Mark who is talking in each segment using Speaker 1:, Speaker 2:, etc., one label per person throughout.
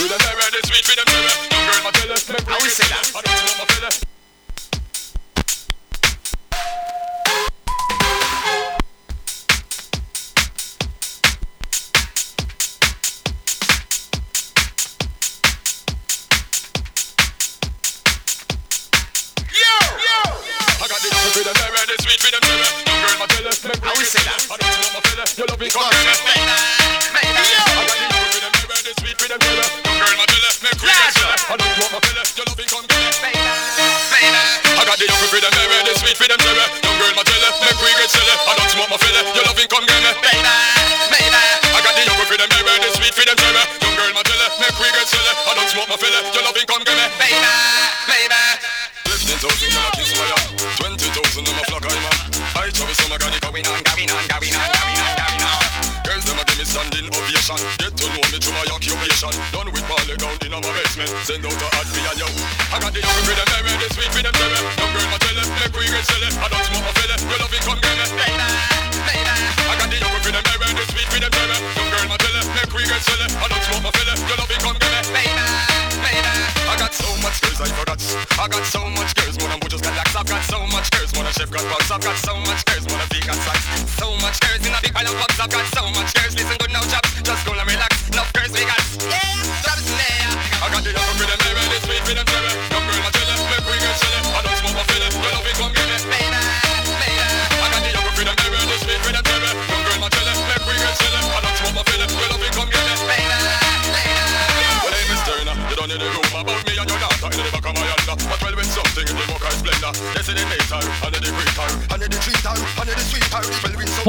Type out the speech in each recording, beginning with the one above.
Speaker 1: I rhythm, say that.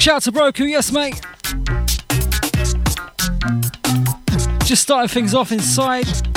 Speaker 1: Big
Speaker 2: shout out to Broku, yes mate. Just started things off inside.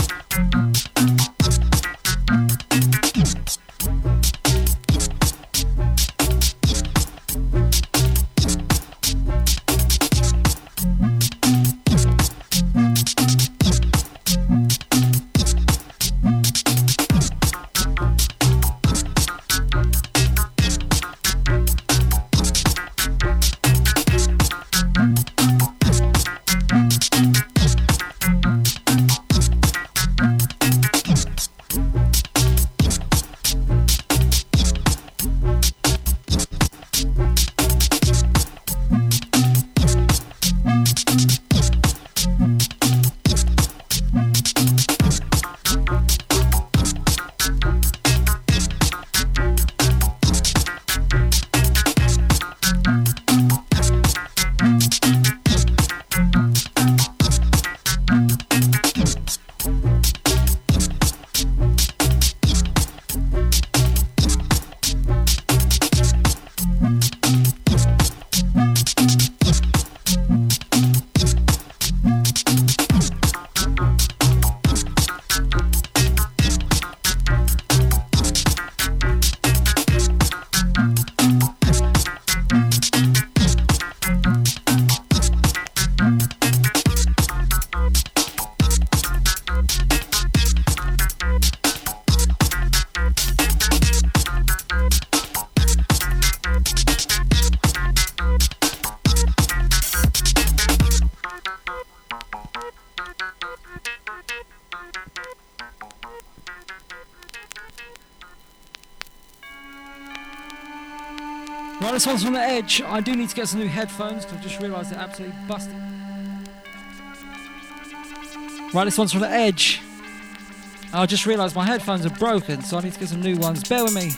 Speaker 2: This one's from the edge. I do need to get some new headphones because I just realised they're absolutely busted. Right, this one's from the edge. I just realised my headphones are broken, so I need to get some new ones. Bear with me.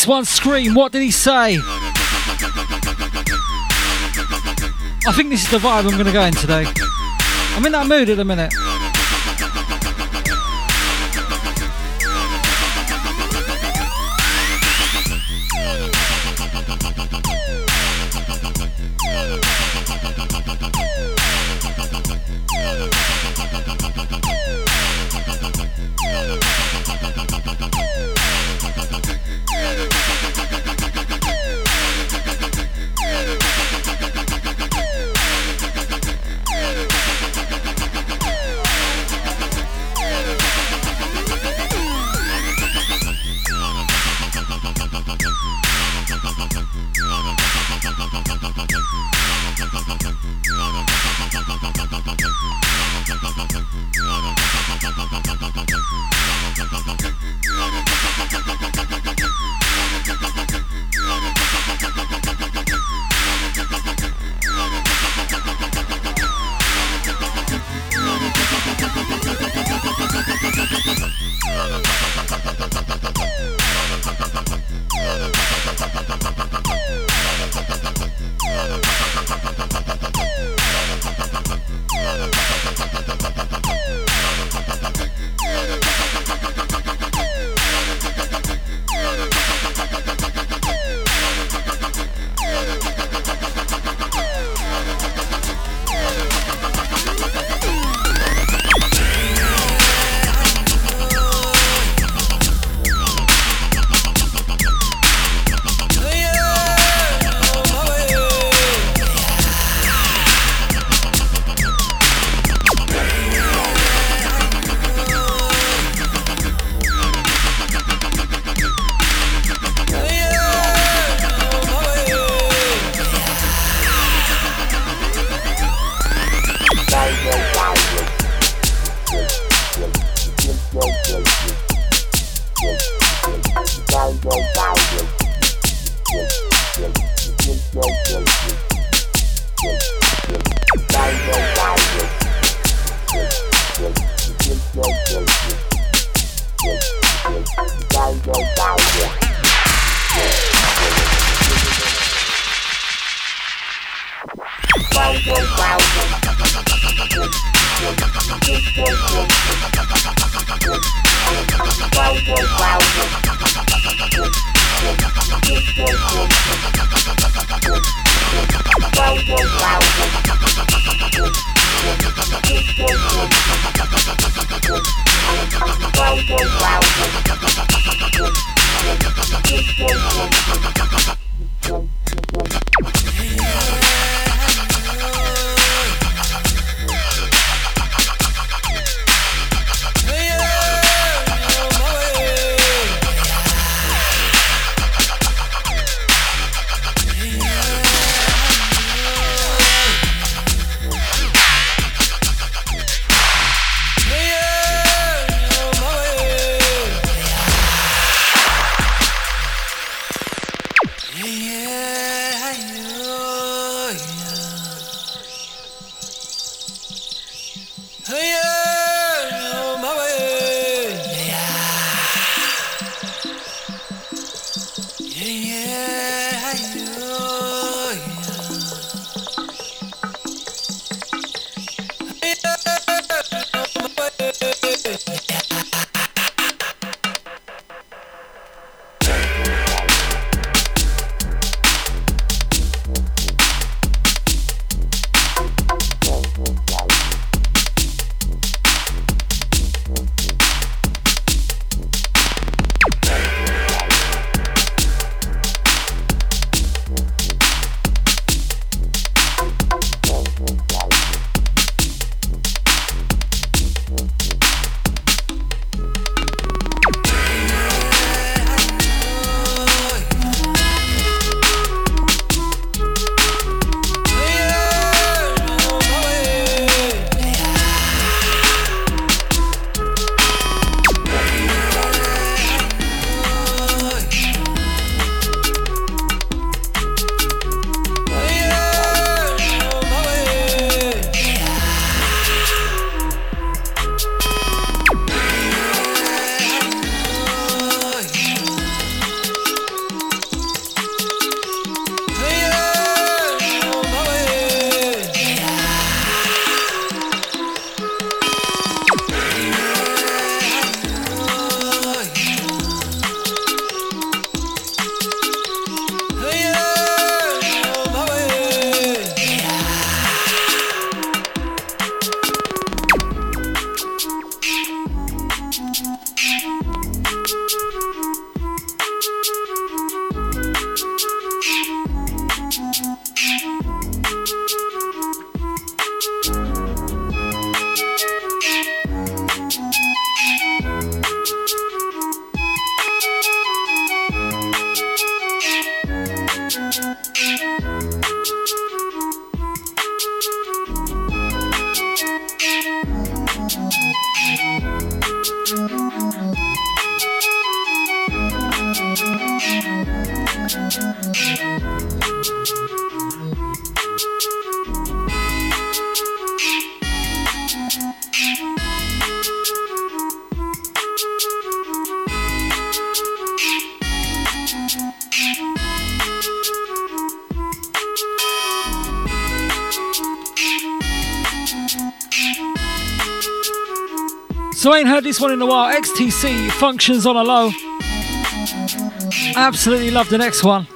Speaker 2: This one, Scream, what did he say? I think this is the vibe I'm going to go in today. I'm in that mood at the minute. Ain't heard this one in a while. XTC functions on a low. Absolutely love the next one.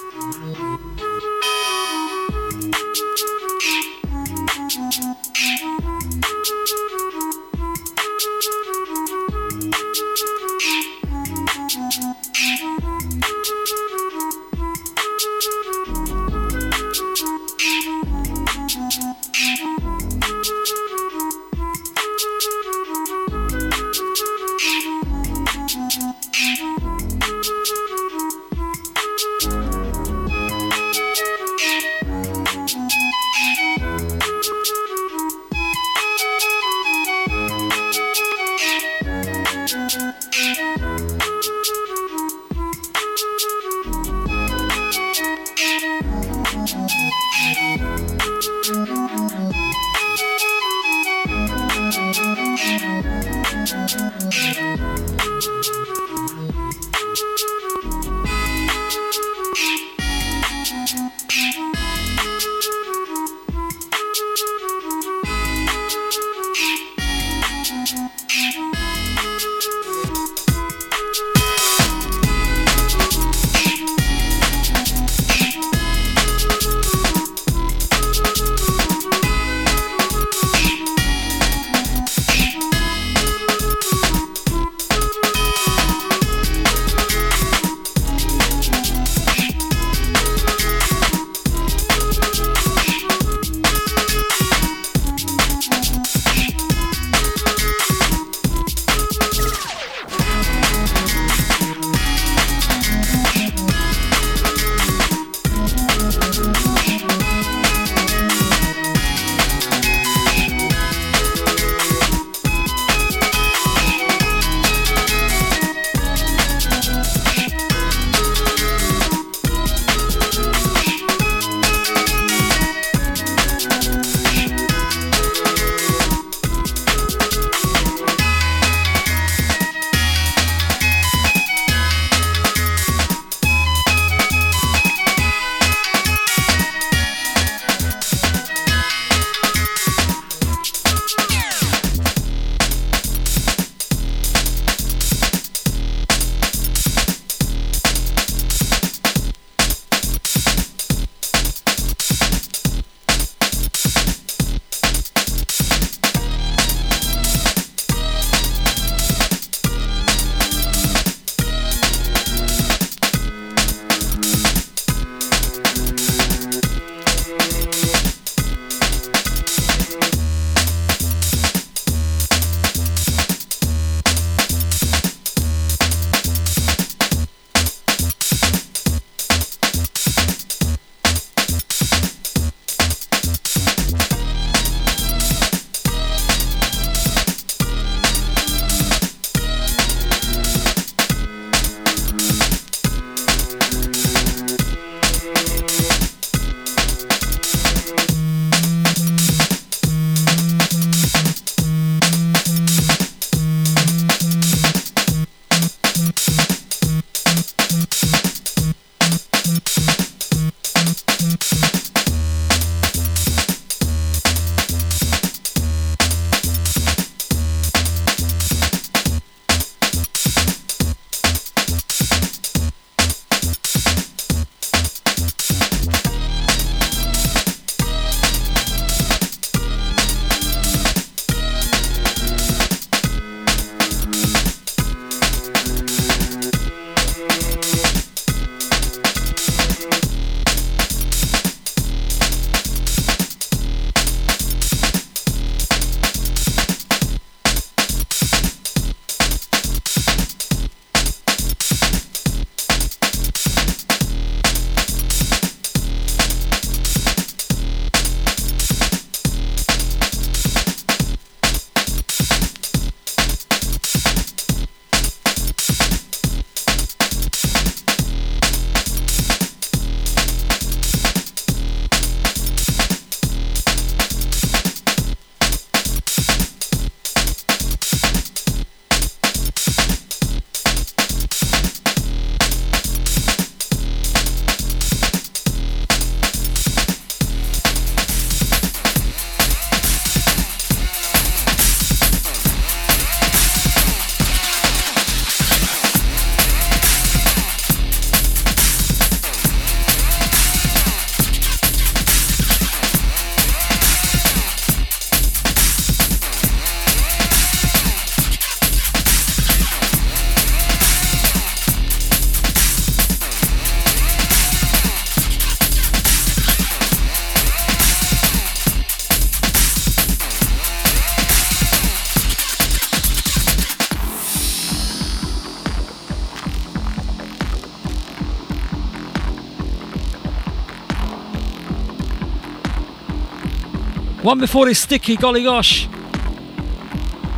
Speaker 2: One before this sticky, golly gosh.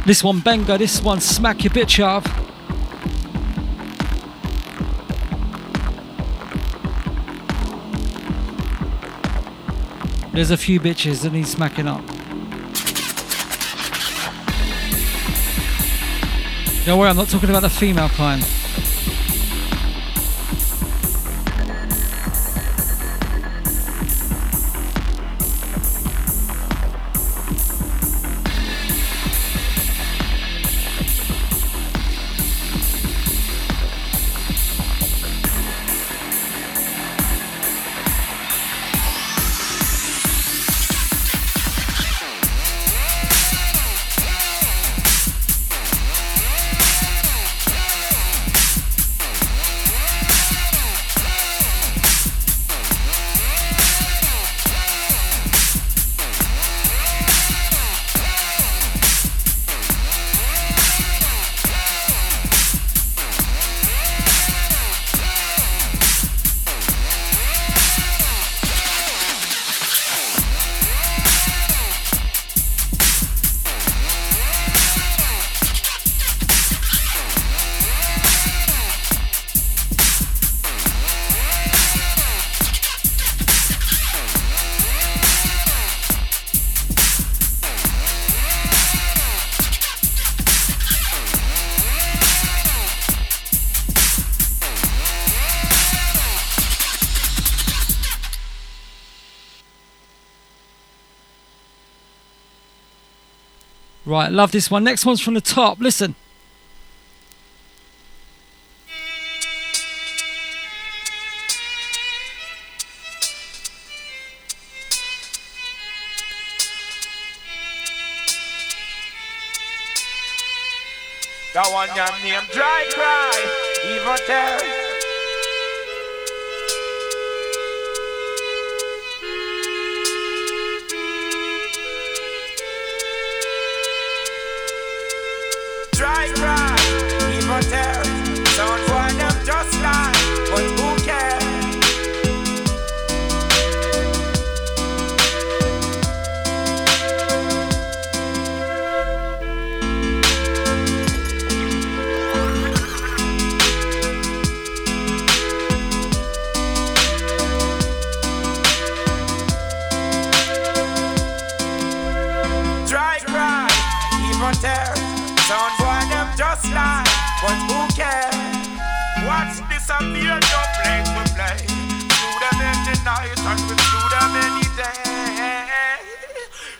Speaker 2: This one Benga, this one smack your bitch up. There's a few bitches that need smacking up. Don't worry, I'm not talking about the female kind. Right, love this one. Next one's from the top. Listen.
Speaker 3: That one your name dry cry, right, right.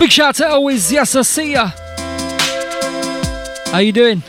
Speaker 2: Big shout out to always, yes, I see ya. How you doing?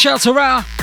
Speaker 4: Shout to Ra.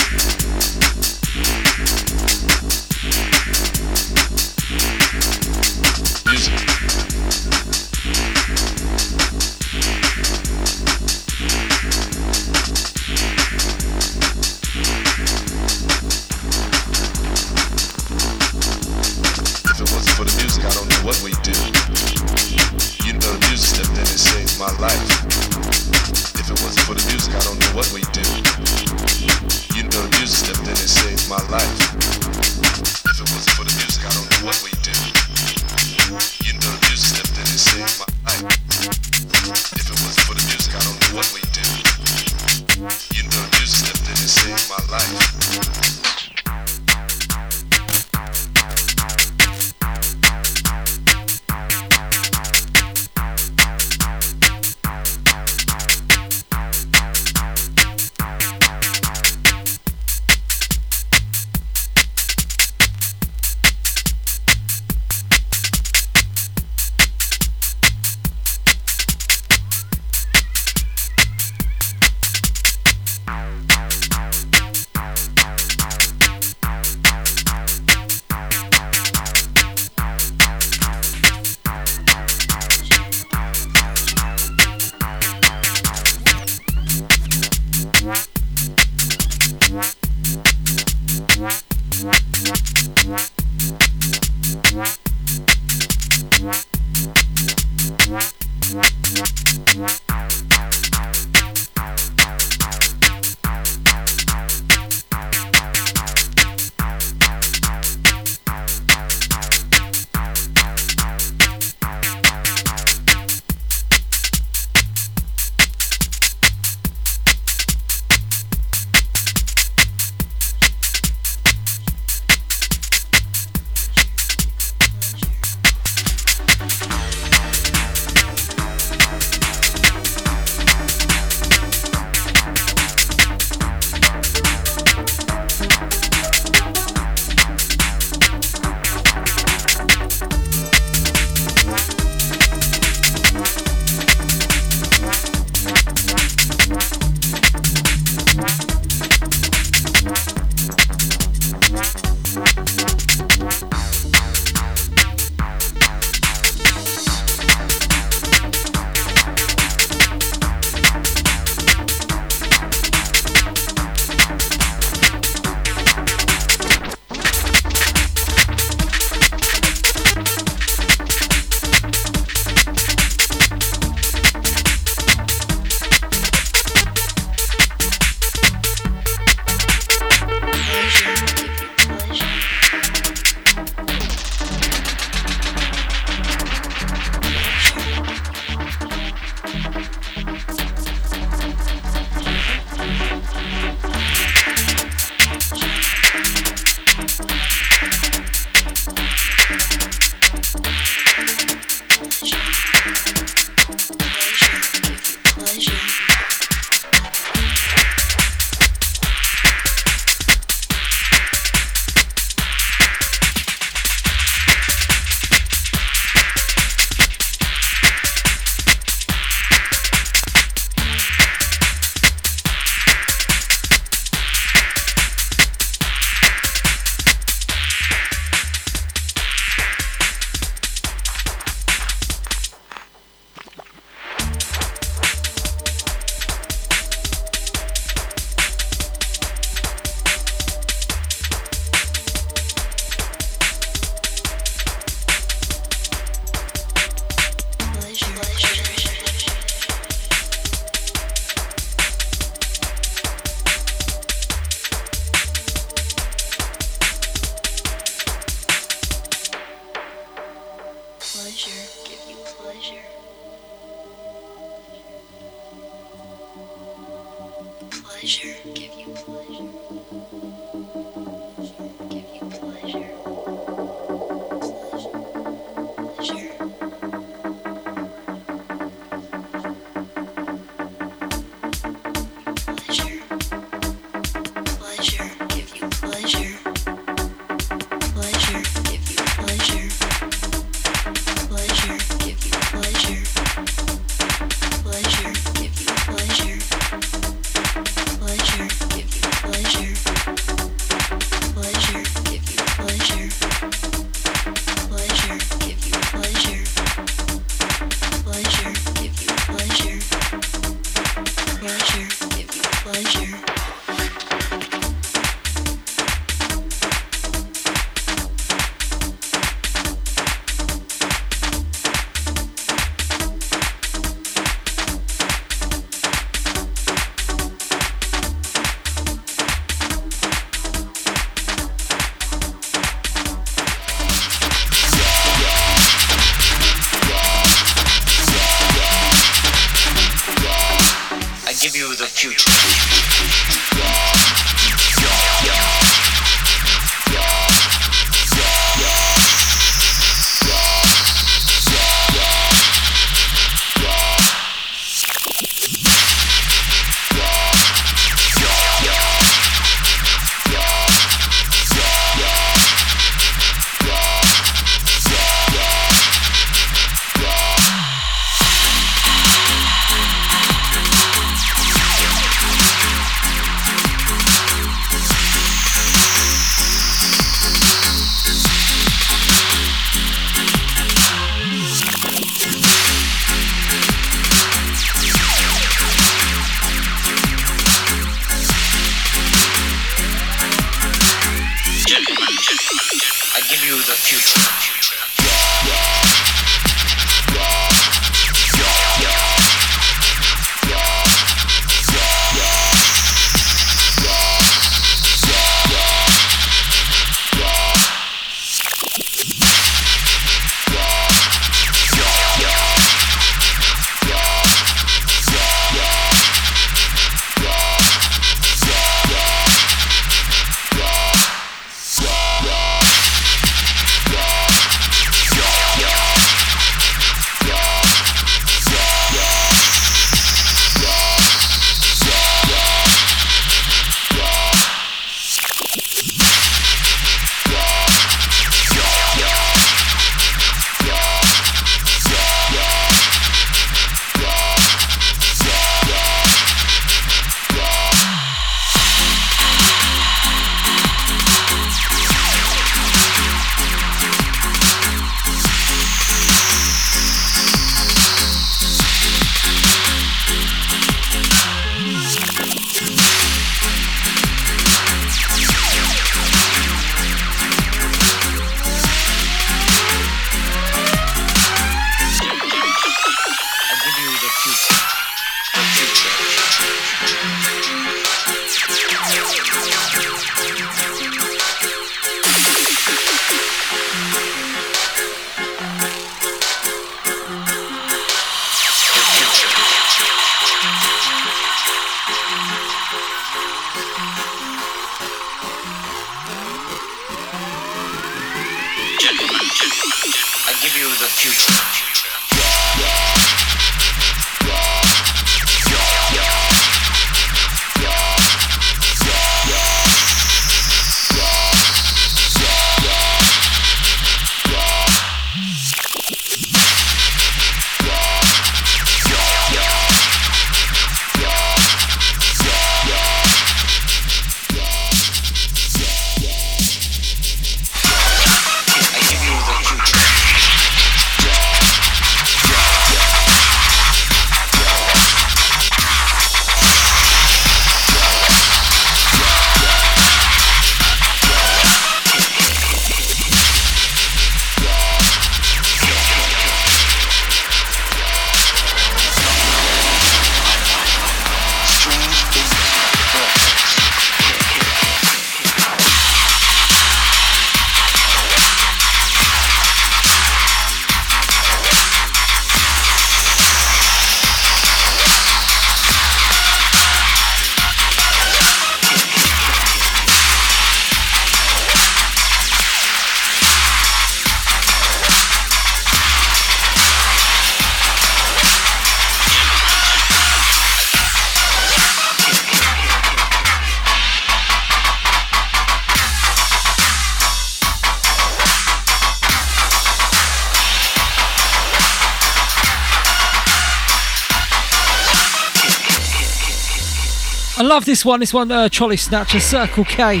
Speaker 5: Love this one. This one, uh, Trolley Snatcha, Circle K.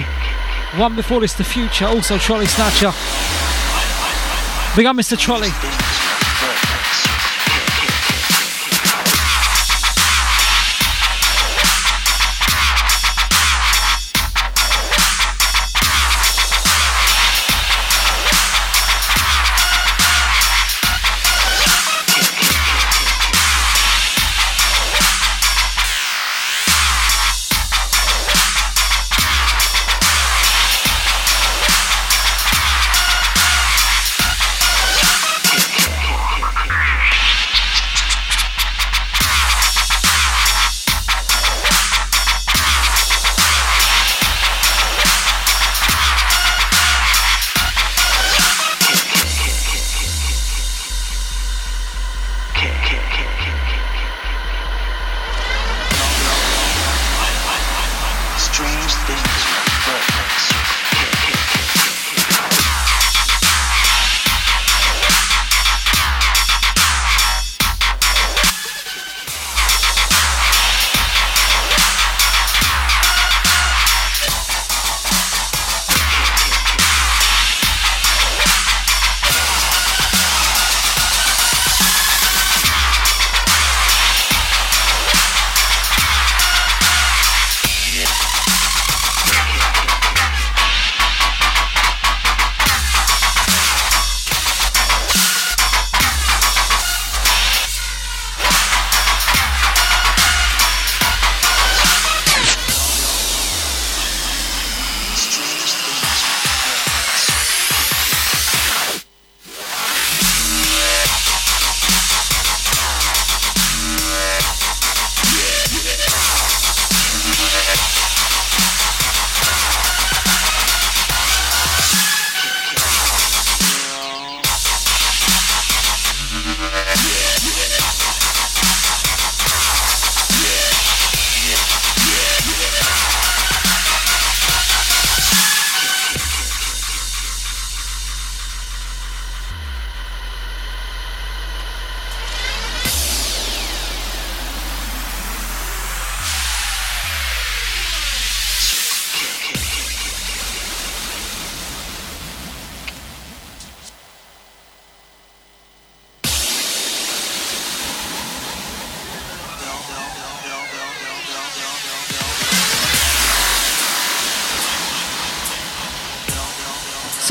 Speaker 5: One before this, The Future, also Trolley Snatcha. Big up, Mr. Trolley.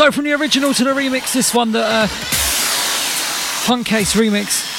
Speaker 5: So from the original to the remix, this one, the uh, Case remix.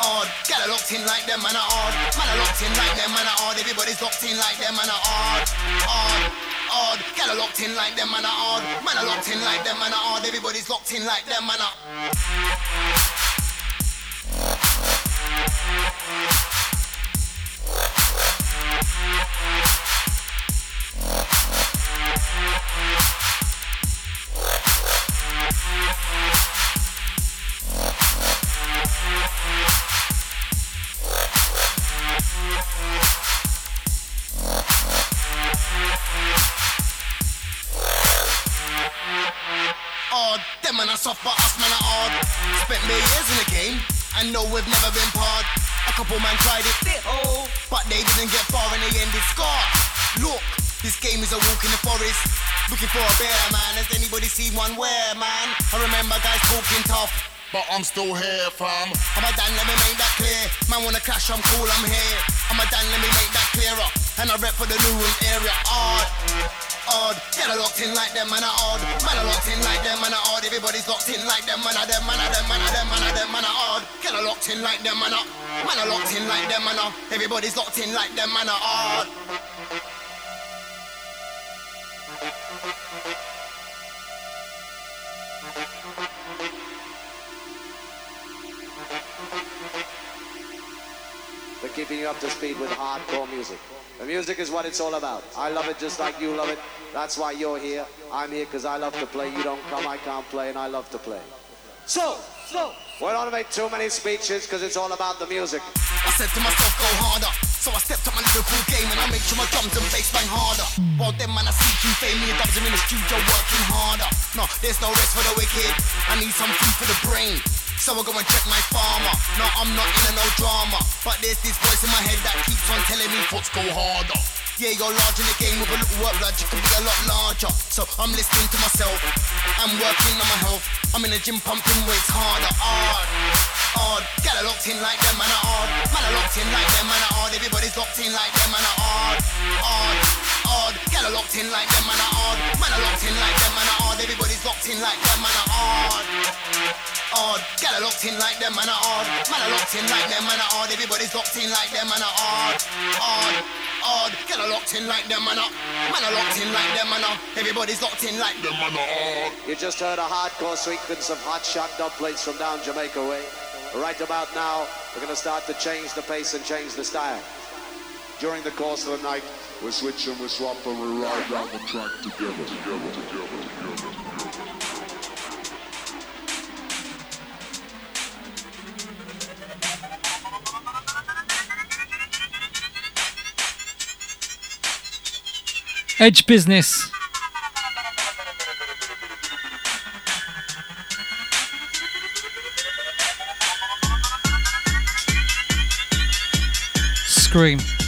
Speaker 6: Odd, a locked in like them, man, odd. Man, I locked in like them, man, odd. Everybody's locked in like them, man, odd. Odd, odd. Get locked in like them, man are hard. Man are locked in like them, are hard. Everybody's locked in like them, man are. Hard, them man are soft, but us man are hard. Spent many years in the game, and know we've never been part. A couple man tried it, oh, but they didn't get far in the end. It's scarred. Look, this game is a walk in the forest. Looking for a bear, man. Has anybody seen one where, man? I remember guys talking tough.
Speaker 1: But I'm still here, fam.
Speaker 6: I'm a Dan, let me make that clear. Man wanna clash, I'm cool, I'm here. I'm a Dan, let me make that clearer. And I rep for the new room area. Odd, odd. Get a locked in like them, man are odd. Man are locked in like them, man are odd. Everybody's locked in like them, man are them, man are them, man are them, man are them, man are odd. Get a locked in like them, man are. Man are locked in like them, man are. Everybody's locked in like them, man are odd.
Speaker 7: We're keeping you up to speed with hardcore music. The music is what it's all about. I love it just like you love it. That's why you're here. I'm here because I love to play. You don't come, I can't play, and I love to play. So, so, we don't make too many speeches because it's all about the music.
Speaker 6: I said to myself, go harder. So I stepped up my lyrical game and I make sure my drums and bass bang harder. While them man I see you fame, me and dubs are in the studio working harder. No, there's no rest for the wicked. I need some food for the brain. So I go and check my farmer. No, I'm not in a no drama. But there's this voice in my head that keeps on telling me
Speaker 1: Let's go harder.
Speaker 6: Yeah, you're large in the game with a little work blood, you can be a lot larger. So I'm listening to myself, I'm working on my health. I'm in the gym pumping weights harder, hard, hard. Get a locked in like them, man, are hard. Man, are locked in like them, man, are hard. Everybody's locked in like them, man, are hard, hard, hard. Get a locked in like them, man, are hard. Man, are locked in like them, man, are hard. Everybody's locked in like them, man, are hard. Hard, get a locked in like them, man, are hard. Man, are locked in like them, man, are hard. Everybody's locked in like them, man, are hard, hard, hard. Get a locked in like them, man, are. Man, are locked in like them, man, are. Everybody's locked in like
Speaker 1: Them man are hard.
Speaker 7: You just heard a hardcore sequence of hot shot dub plates from down Jamaica way. Right about now, we're going to start to change the pace and change the style.
Speaker 1: During the course of the night, we switch and we swap and we ride down the track together, together, together, together.
Speaker 2: Edge business. Skream.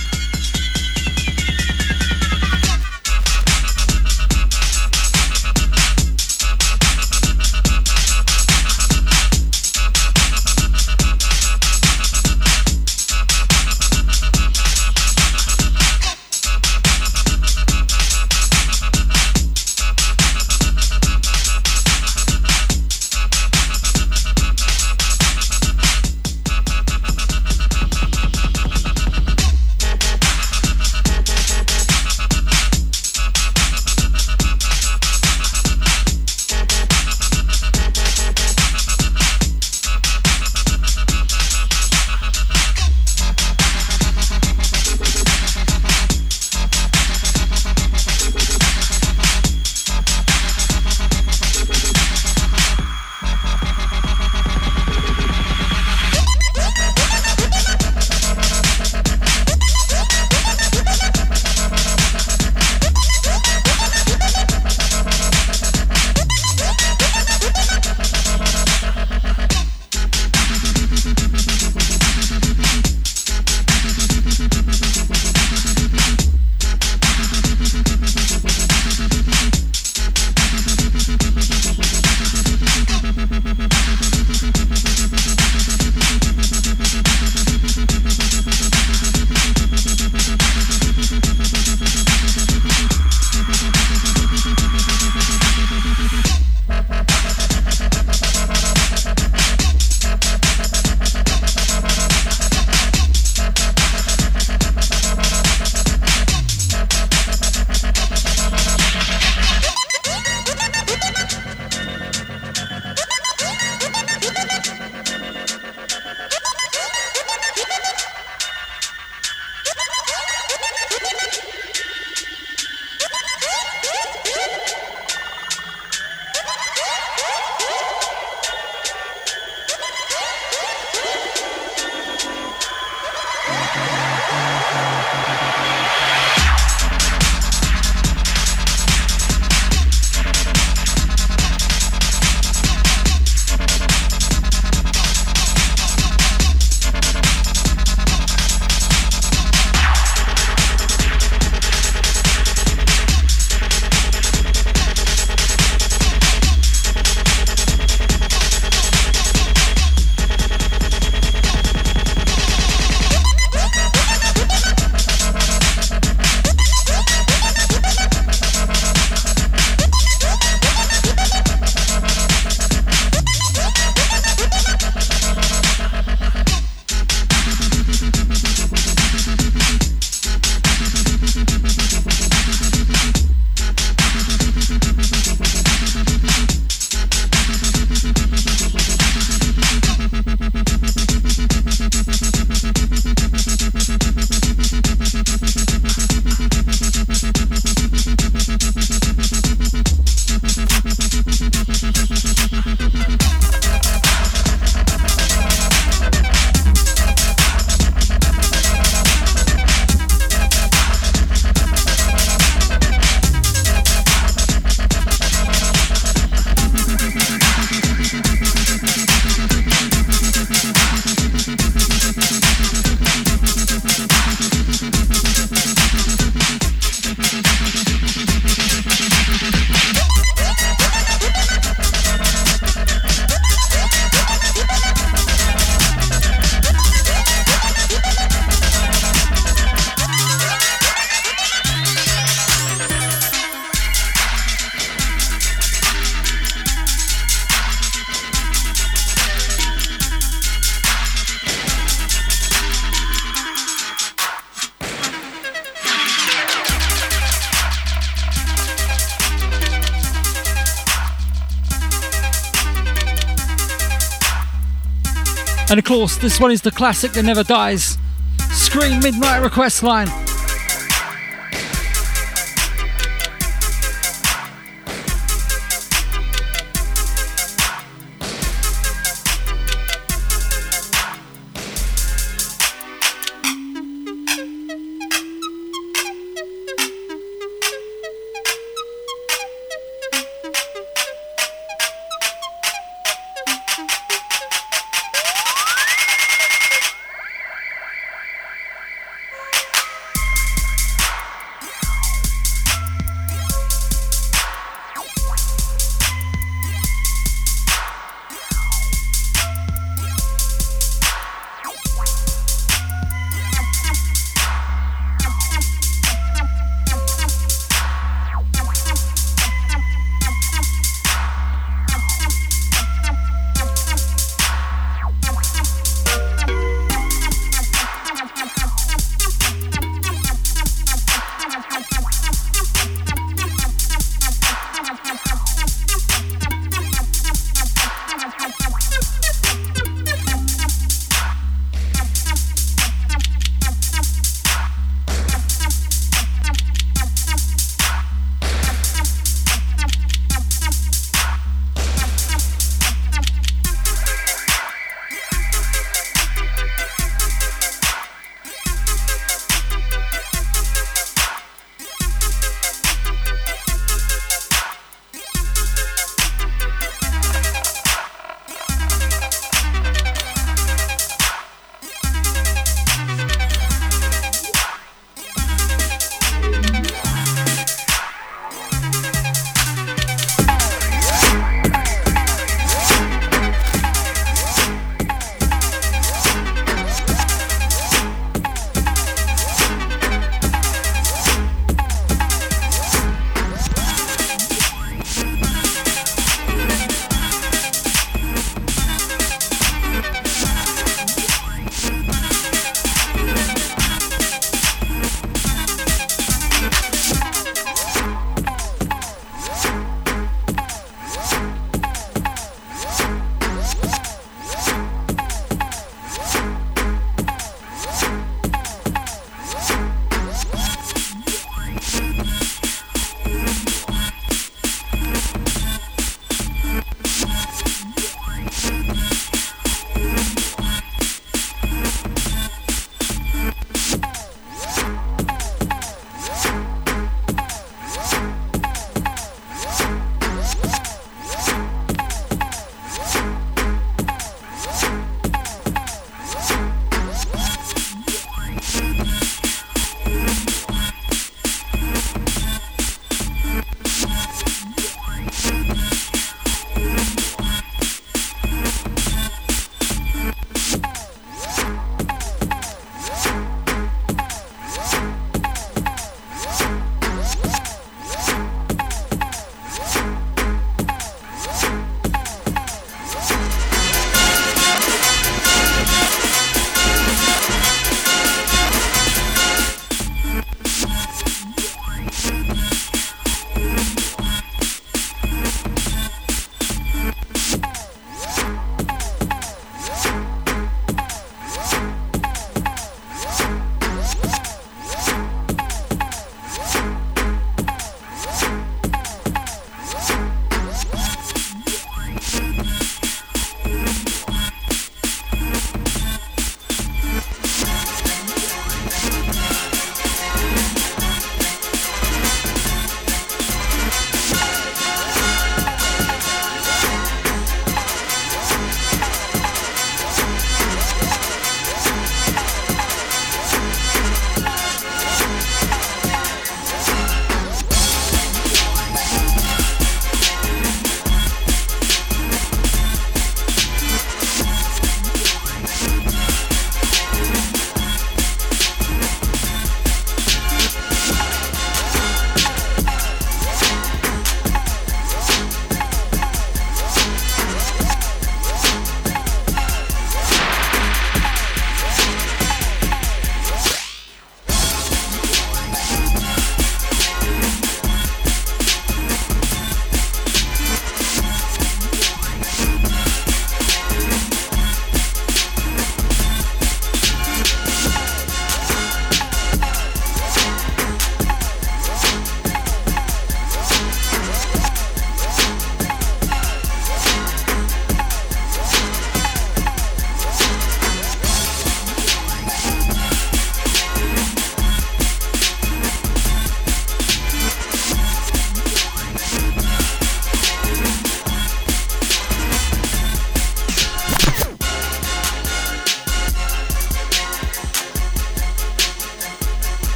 Speaker 2: And of course, this one is the classic that never dies. Skream Midnight Request Line.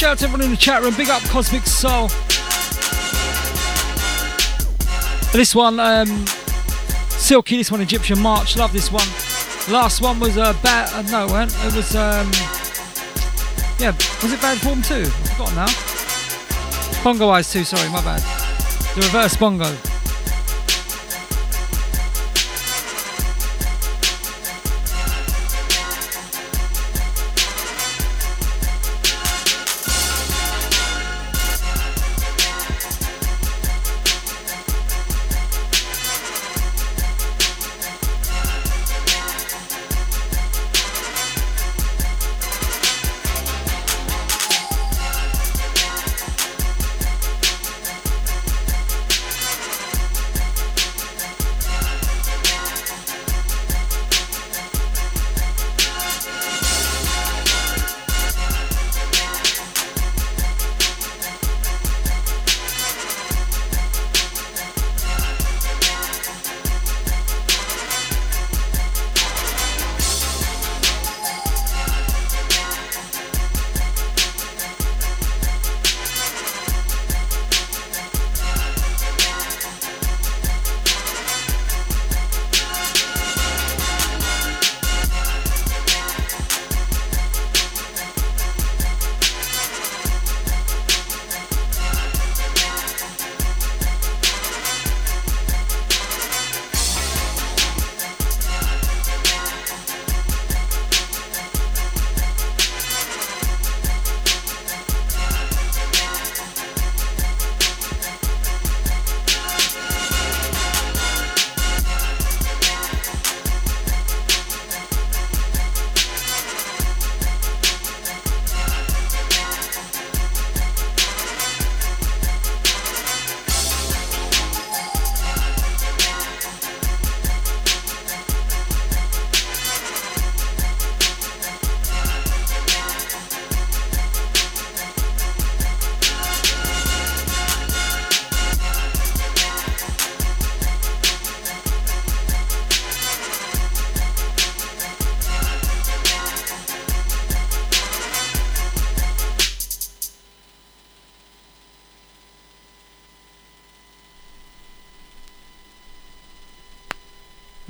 Speaker 2: Shout out to everyone in the chat room. Big up Cosmic Soul. This one, um, Silky. This one, Egyptian March. Love this one. Last one was a uh, bad. Uh, no, it, it was. Um, yeah, was it Bad Form too? I've forgotten now. Bongo Eyes too. sorry, my bad. The reverse bongo.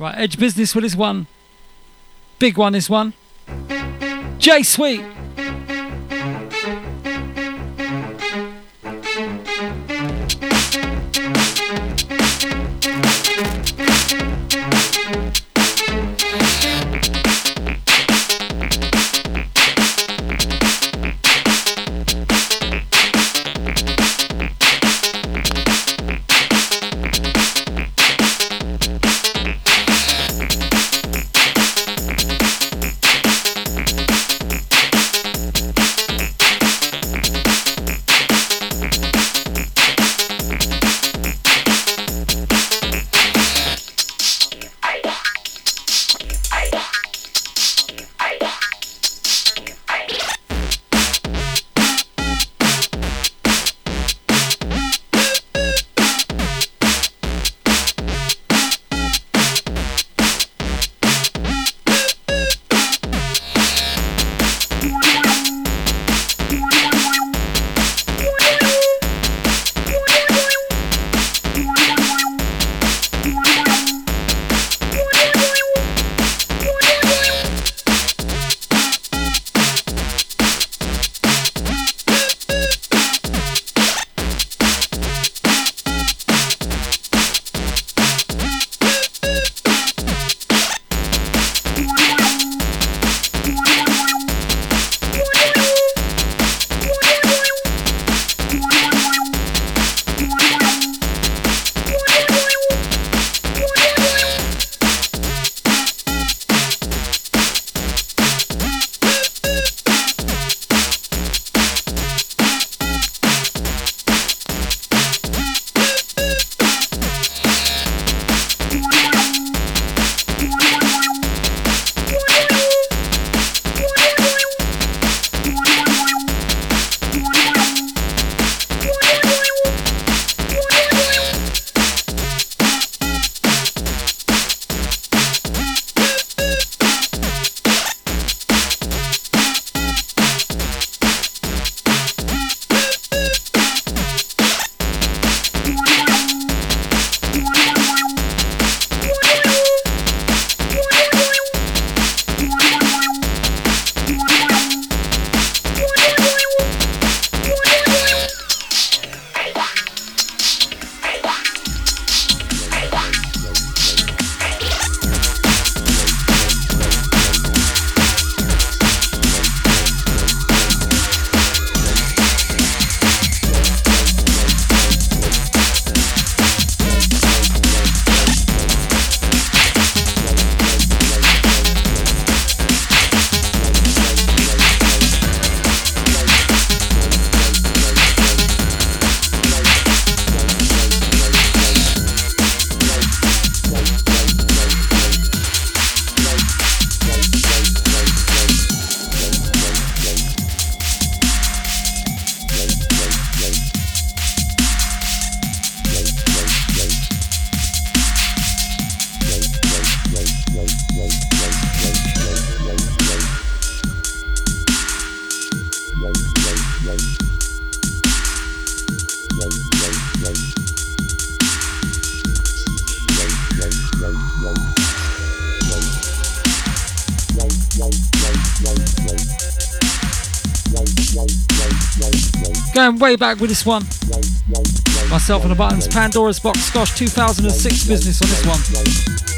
Speaker 2: Right, Edge Business with his one. Big one, this one. J Sweet. Going way back with this one. Myself and the Buttons, Pandora's Box, Gosh 2006 business on this one.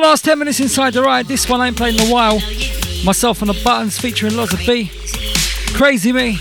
Speaker 8: Last 10 minutes inside the ride, this one I ain't played in a while. Myself on the buttons featuring lots of B. Crazy me.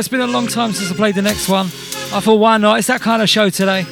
Speaker 8: It's been a long time since I played the next one. I thought, why not? It's that kind of show today.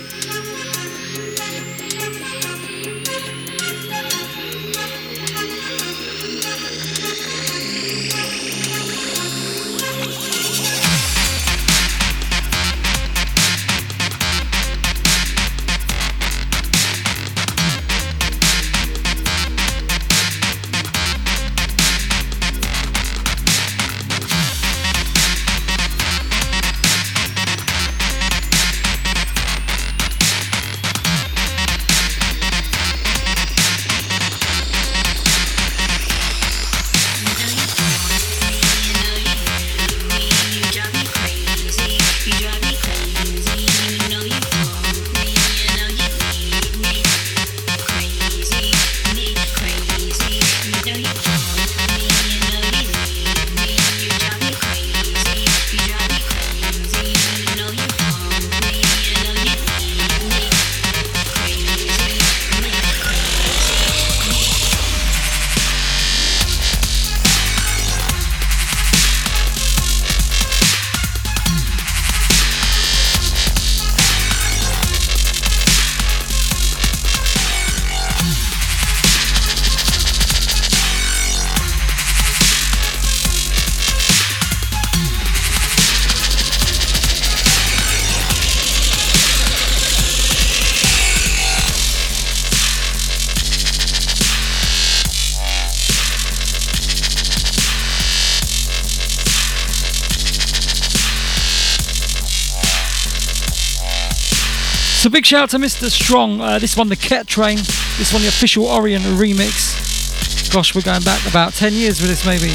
Speaker 8: So big shout out to Mr. Strong. Uh, this one, the Ket Train. This one, the official Orient remix. Gosh, we're going back about 10 years with this, maybe.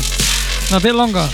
Speaker 8: No, a bit longer.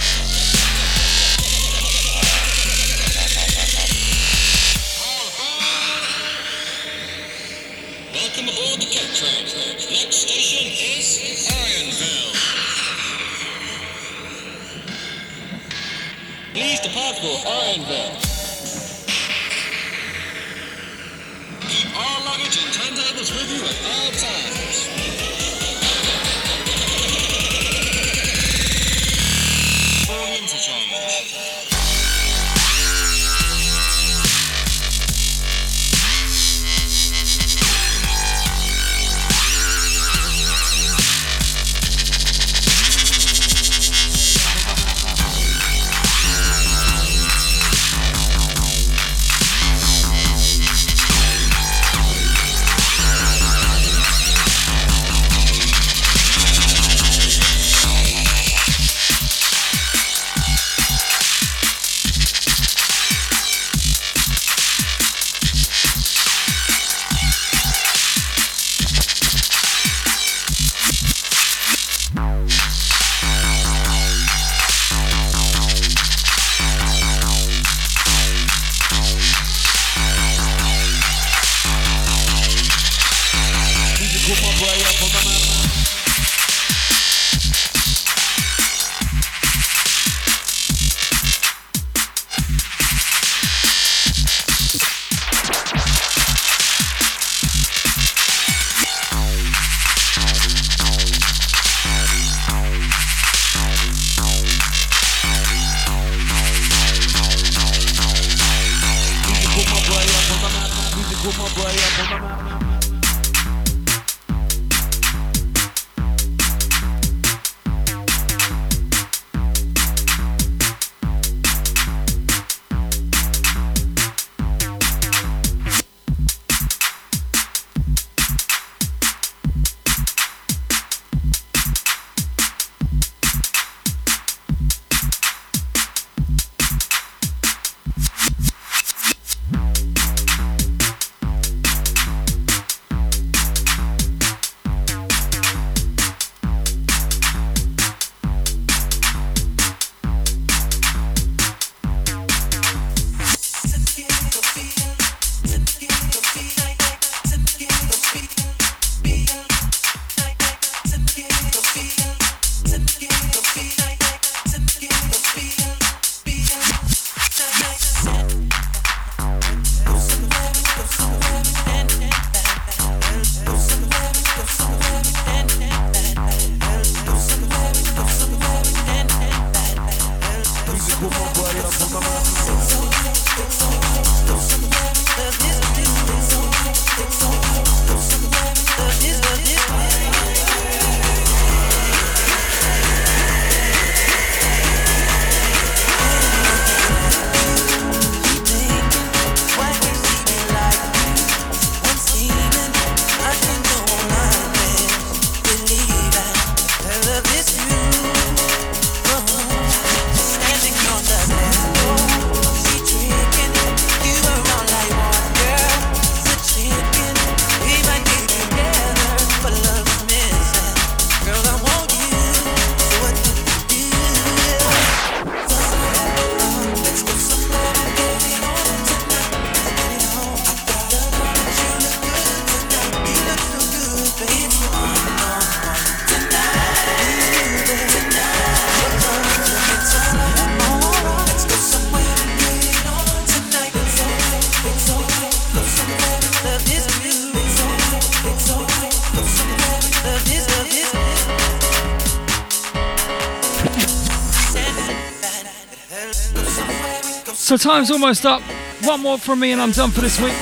Speaker 2: So time's almost up. One more from me and I'm done for this week.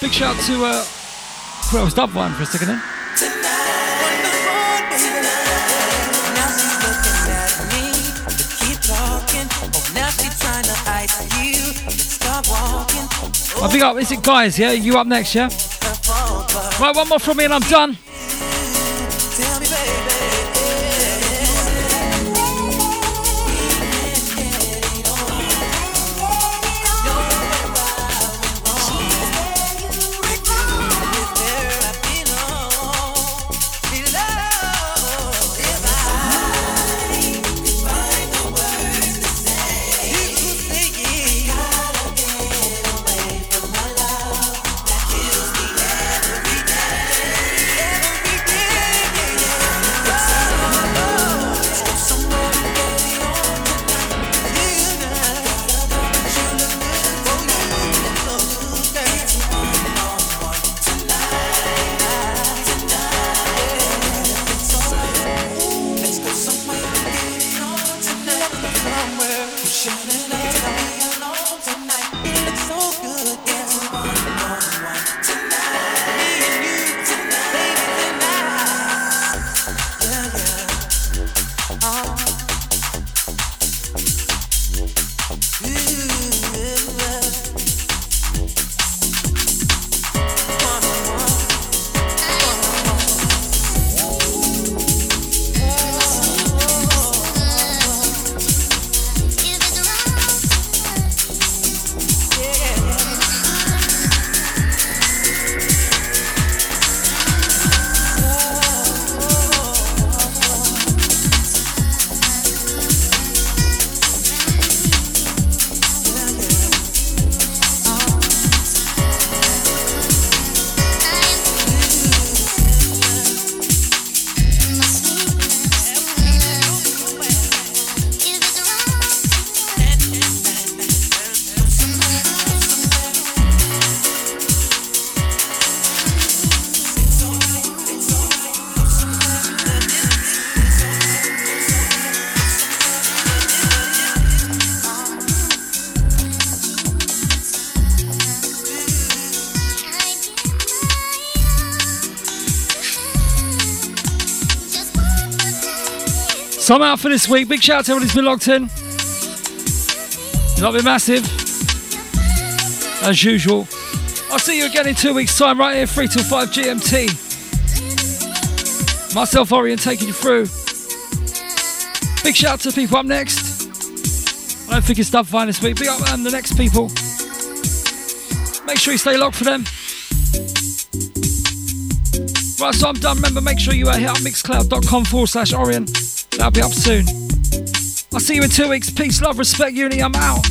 Speaker 2: Big shout out to uh well, I was dub one for a second then. I big up, is it guys, yeah? You up next, yeah? Right, one more from me and I'm done. So I'm out for this week. Big shout out to everybody who's been locked in. You've not been massive. As usual. I'll see you again in two weeks' time, right here, 3 till 5 GMT. Myself, Orion, taking you through. Big shout out to people up next. I don't think it's done fine this week. Big up um, the next people. Make sure you stay locked for them. Right, so I'm done. Remember, make sure you are here up mixcloud.com forward slash Orien. That'll be up soon. I'll see you in two weeks. Peace, love, respect, unity. I'm out.